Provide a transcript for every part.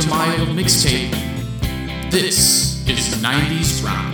to my old mixtape. This is 90s Rock.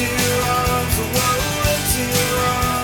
Into your arms, whoa, into your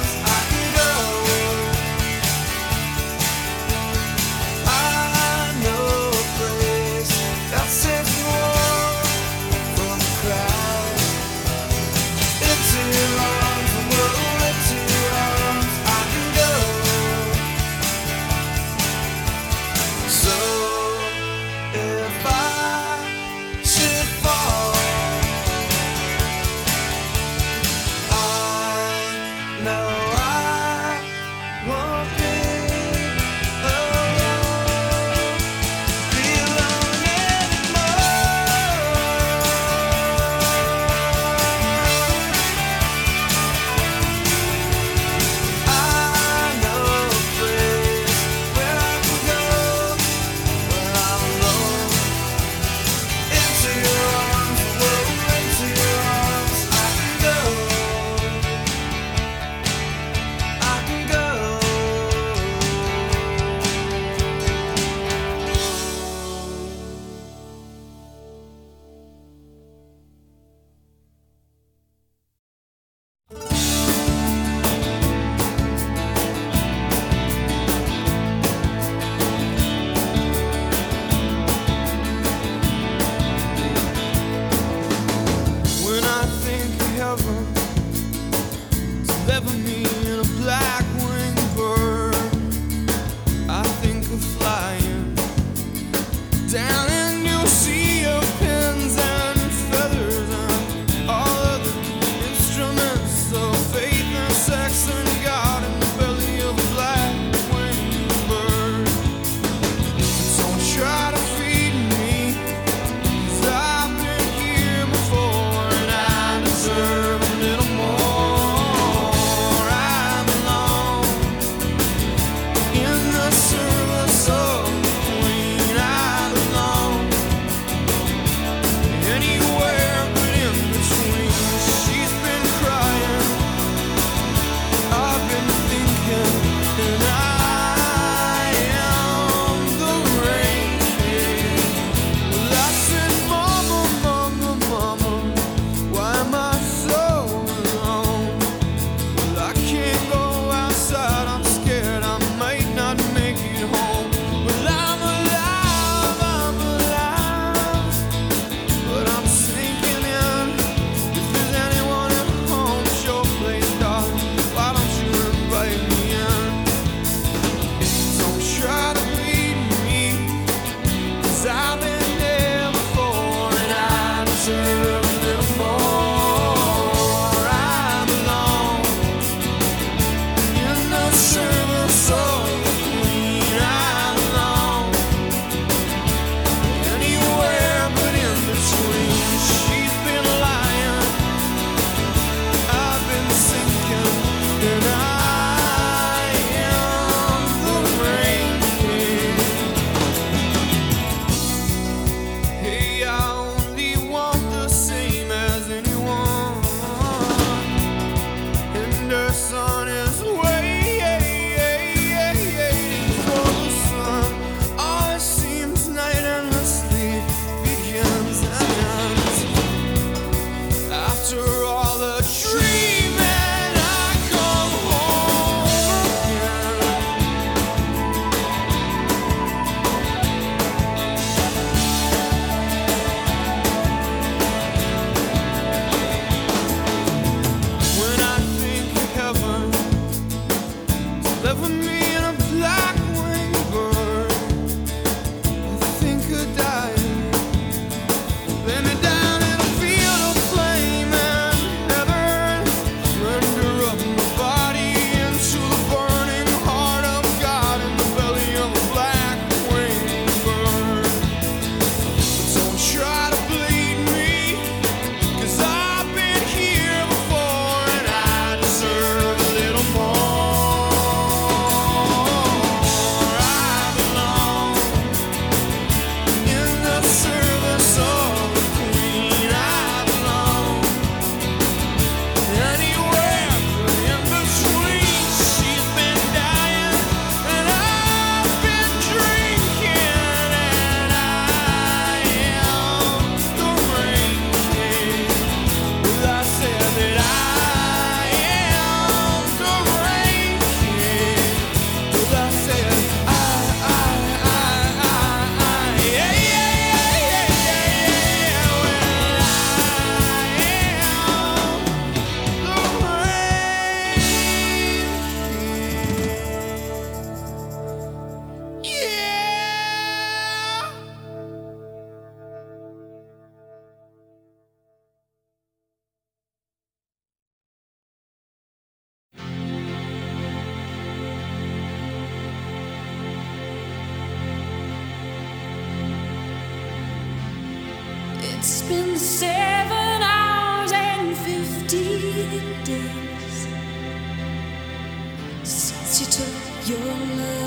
Your love.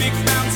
Big bouncing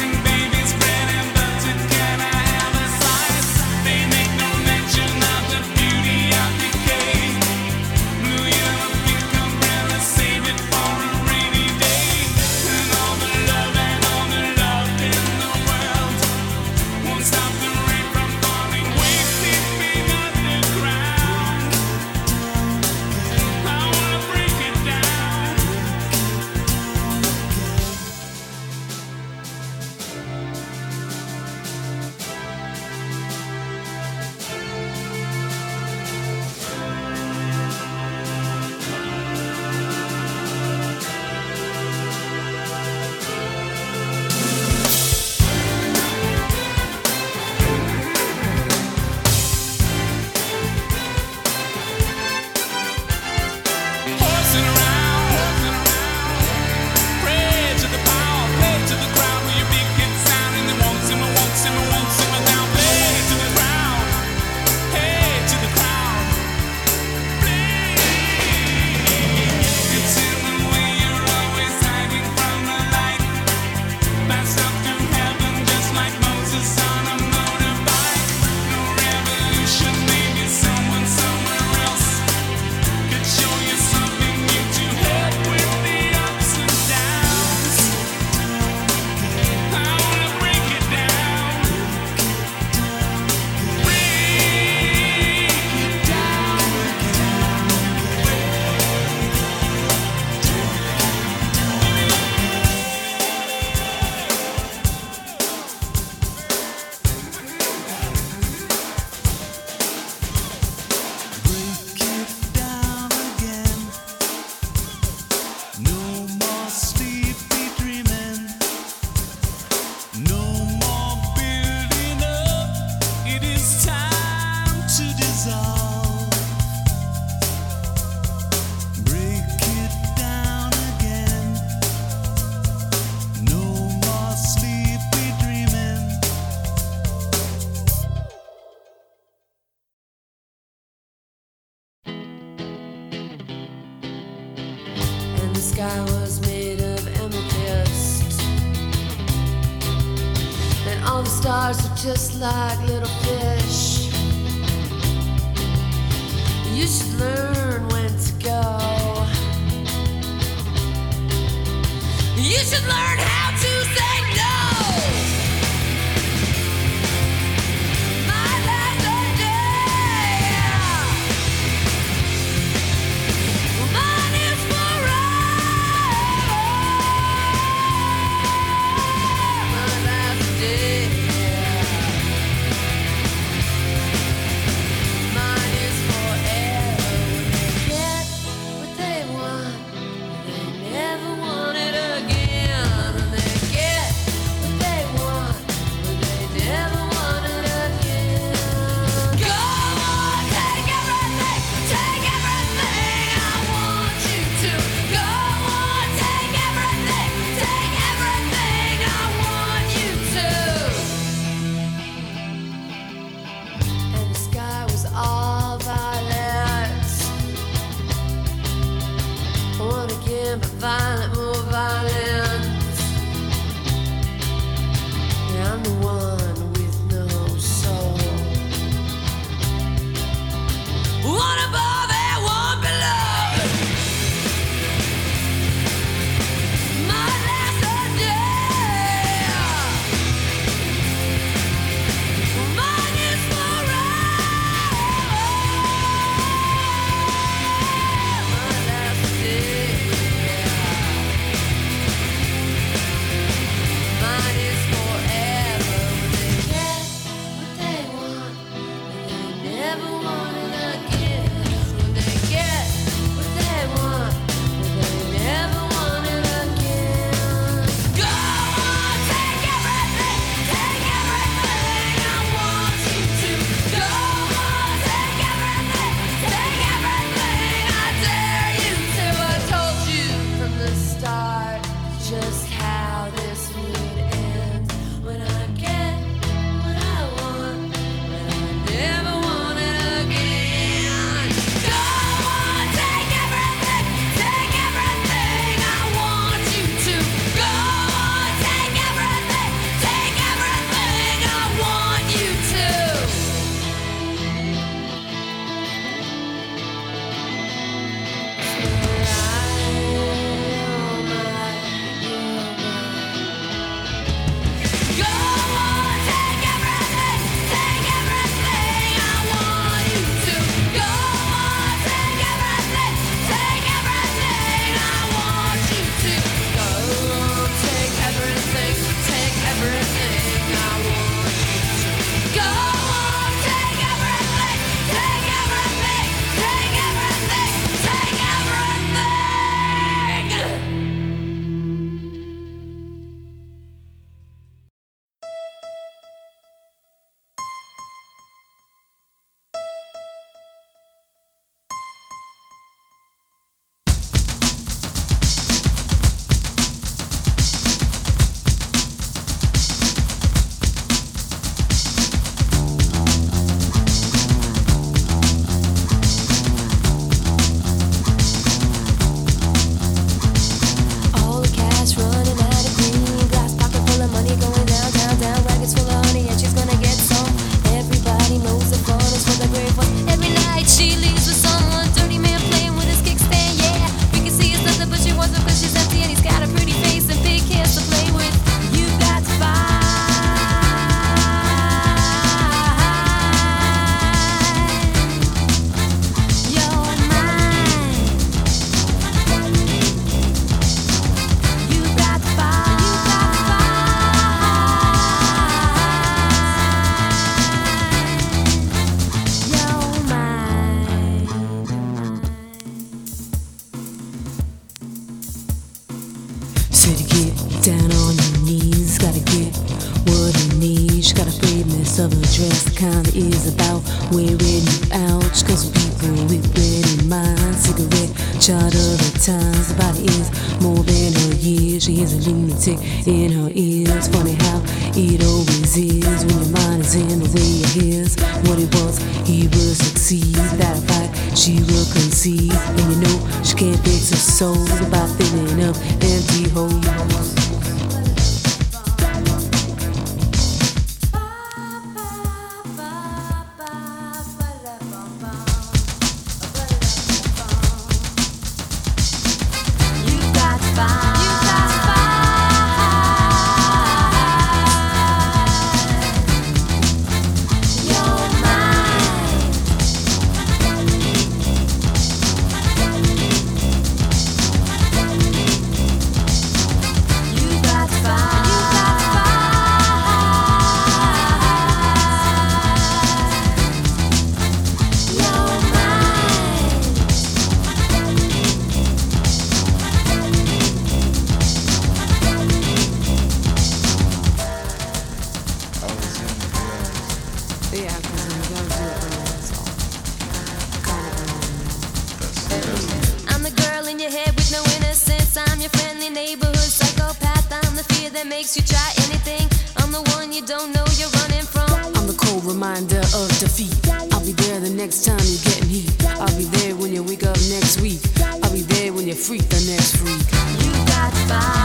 freak the next freak. You got five.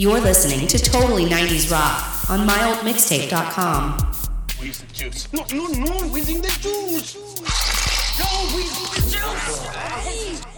You're listening to Totally 90s Rock on myoldmixtape.com. Where's the juice? No, no, no, where's in the juice? No, where's in the juice?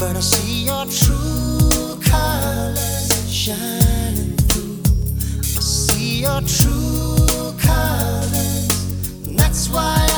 But I see your true colors shining through. I see your true colors, and that's why.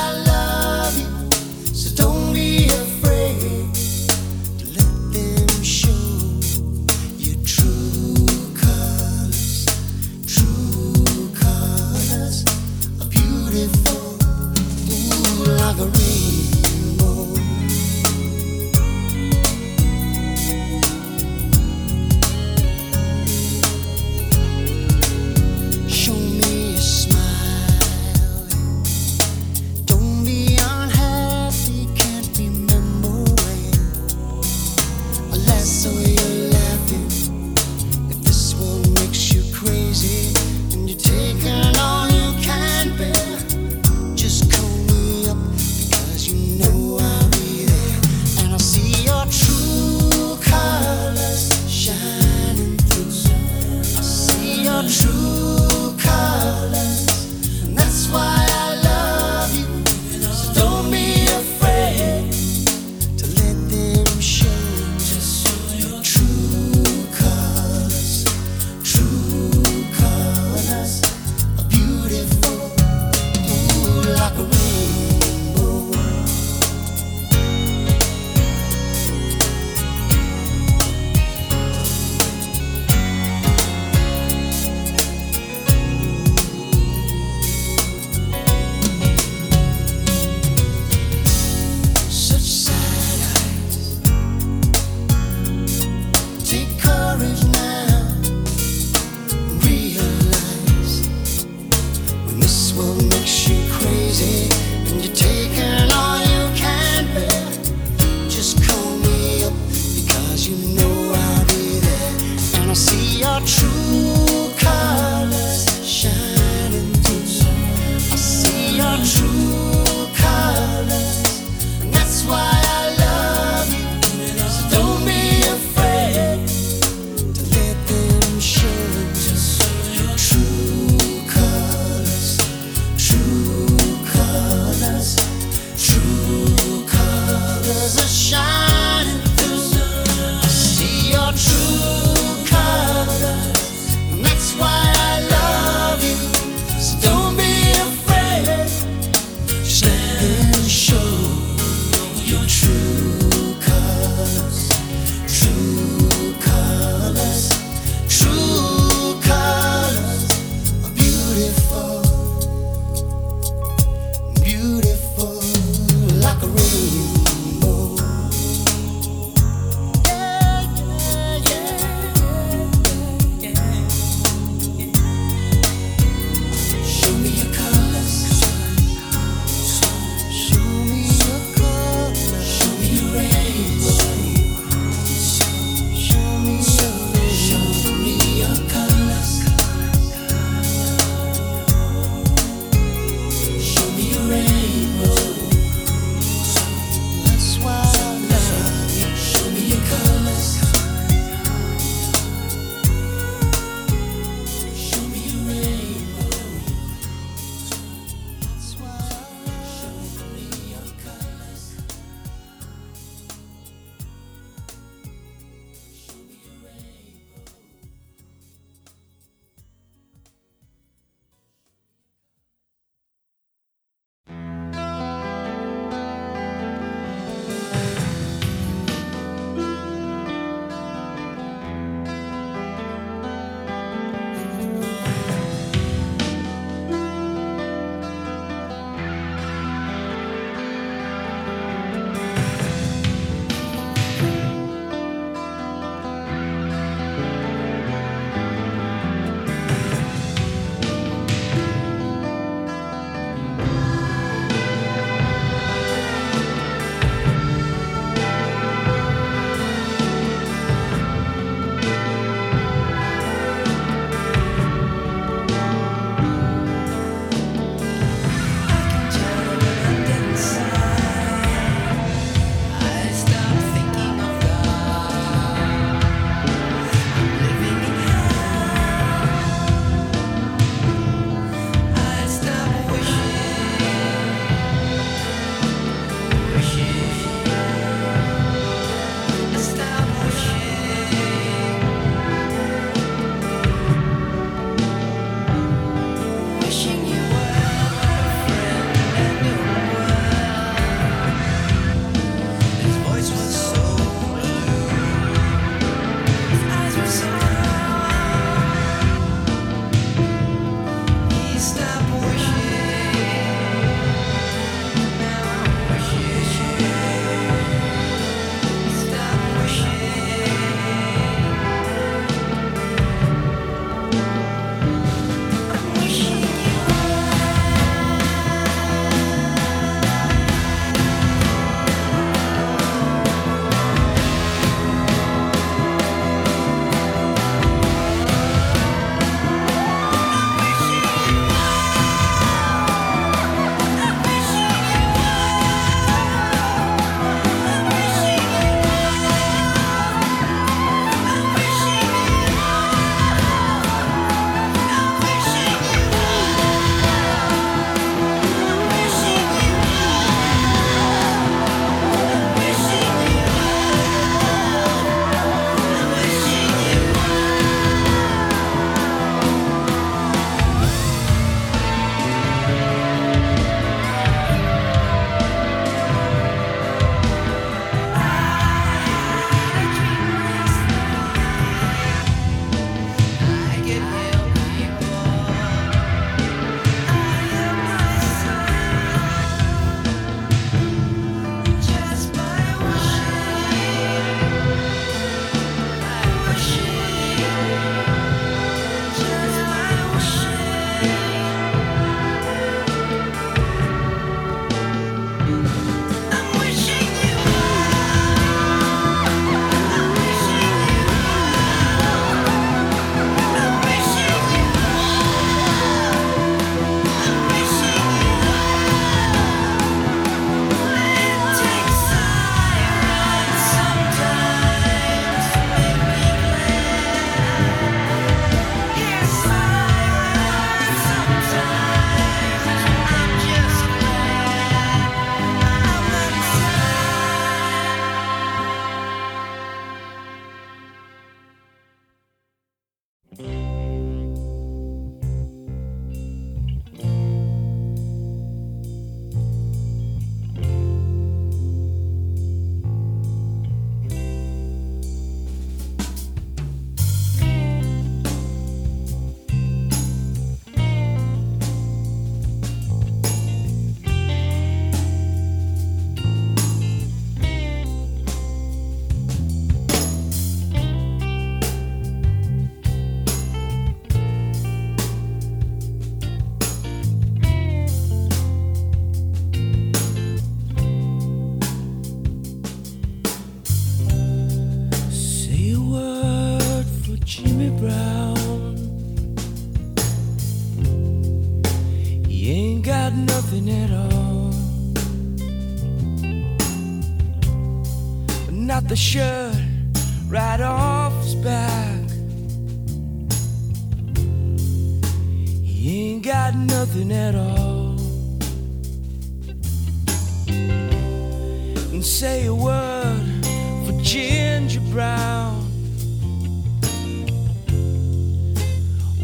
say a word for Ginger Brown.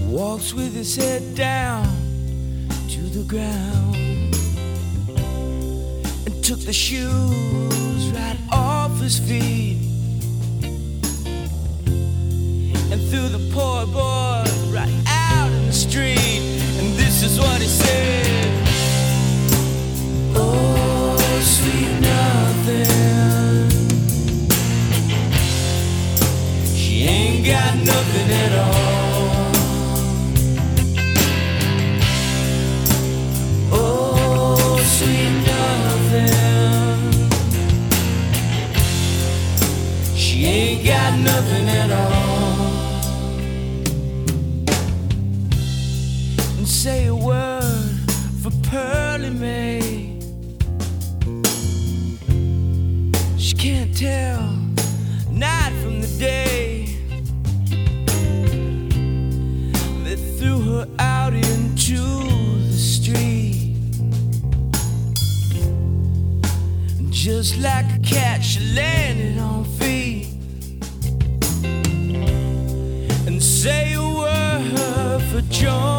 Walks with his head down to the ground and took the shoes right off his feet and threw the poor boy right out in the street. And this is what he said. nothing at all. Oh, sweet nothing. She ain't got nothing. Just like a cat, she landed on feet. And say a word for joy.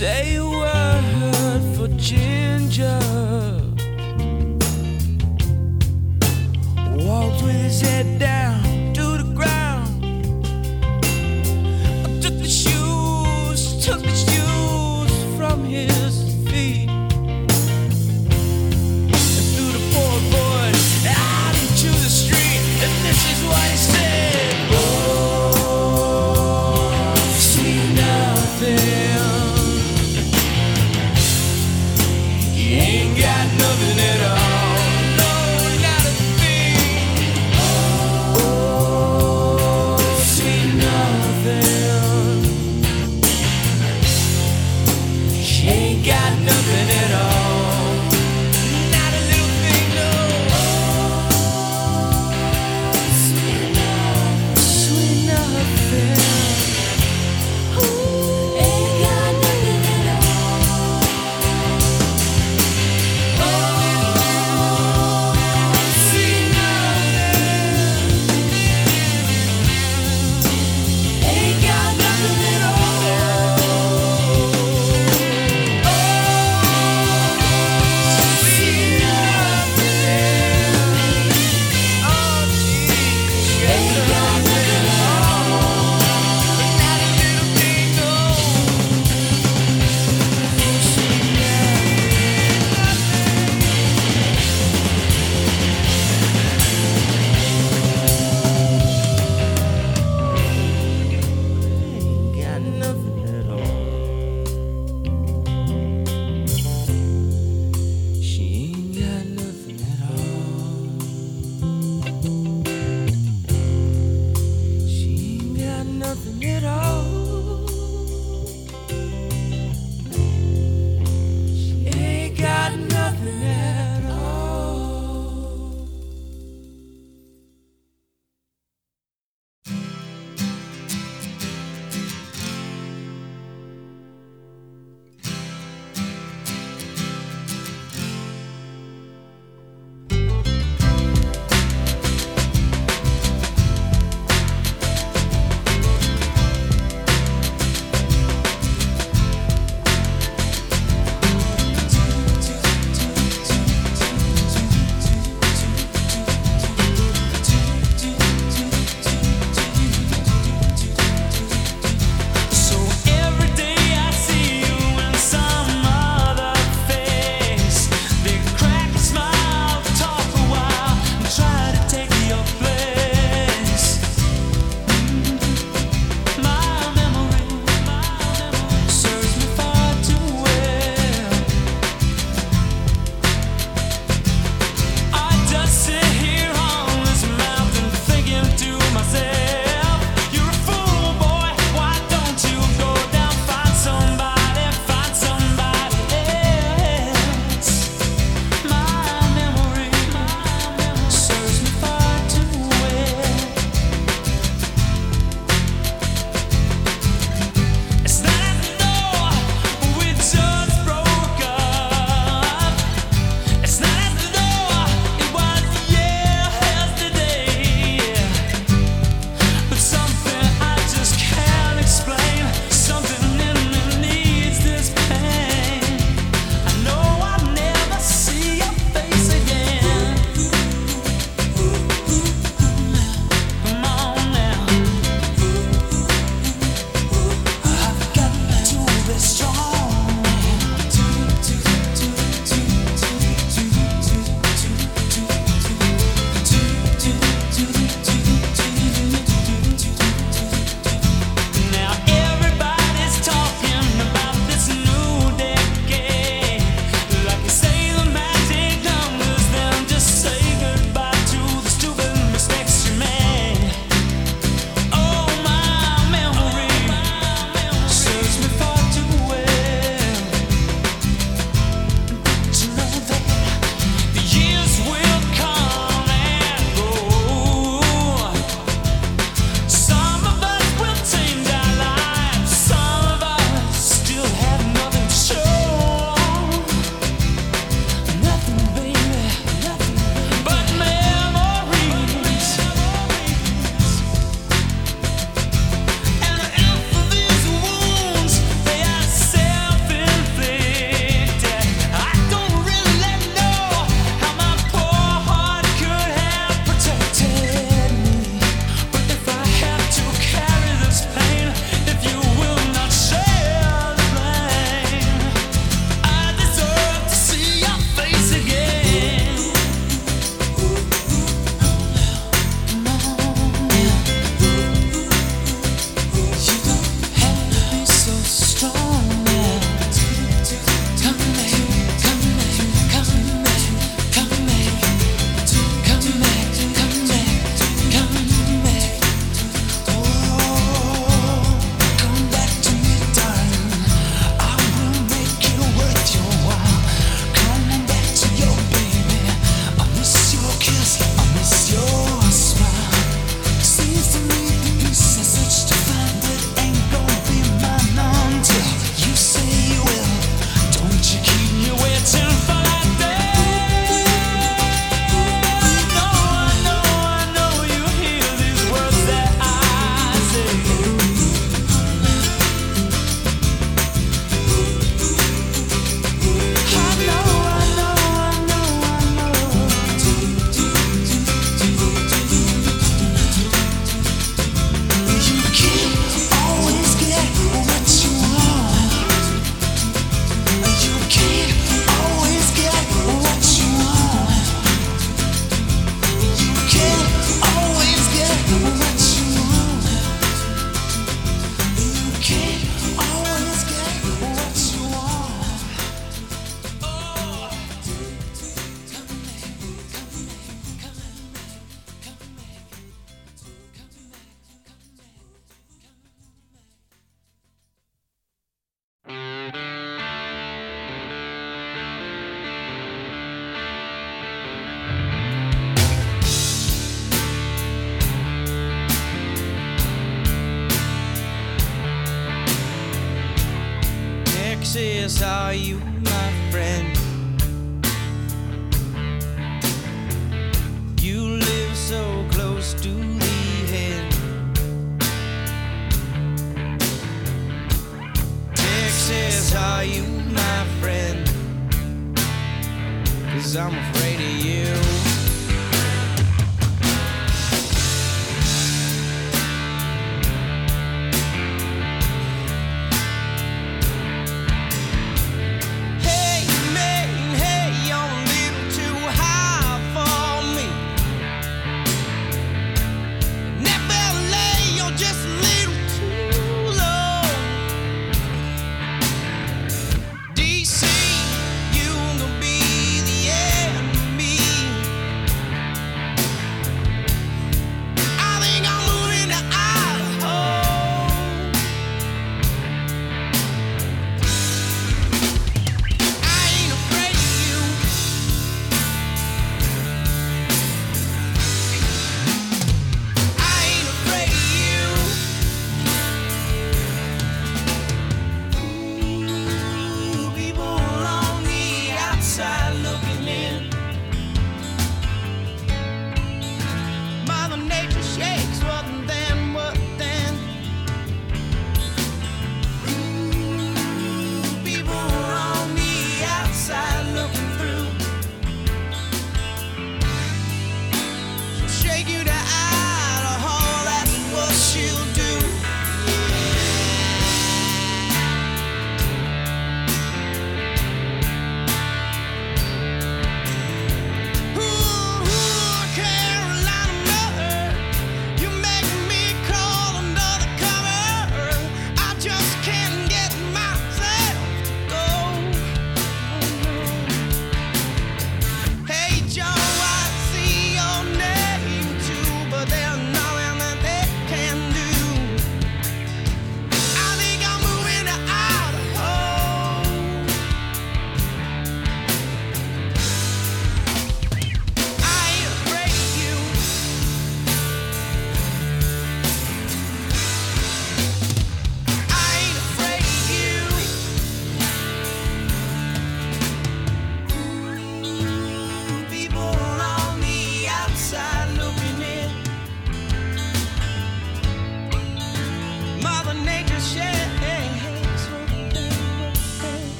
say a word for Ginger. Walked with his head down.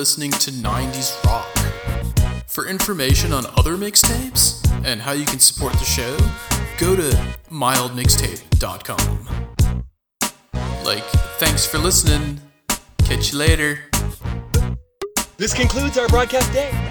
listening to 90s Rock. For information on other mixtapes and how you can support the show, go to mildmixtape.com. Like, thanks for listening. Catch you later. This concludes our broadcast day.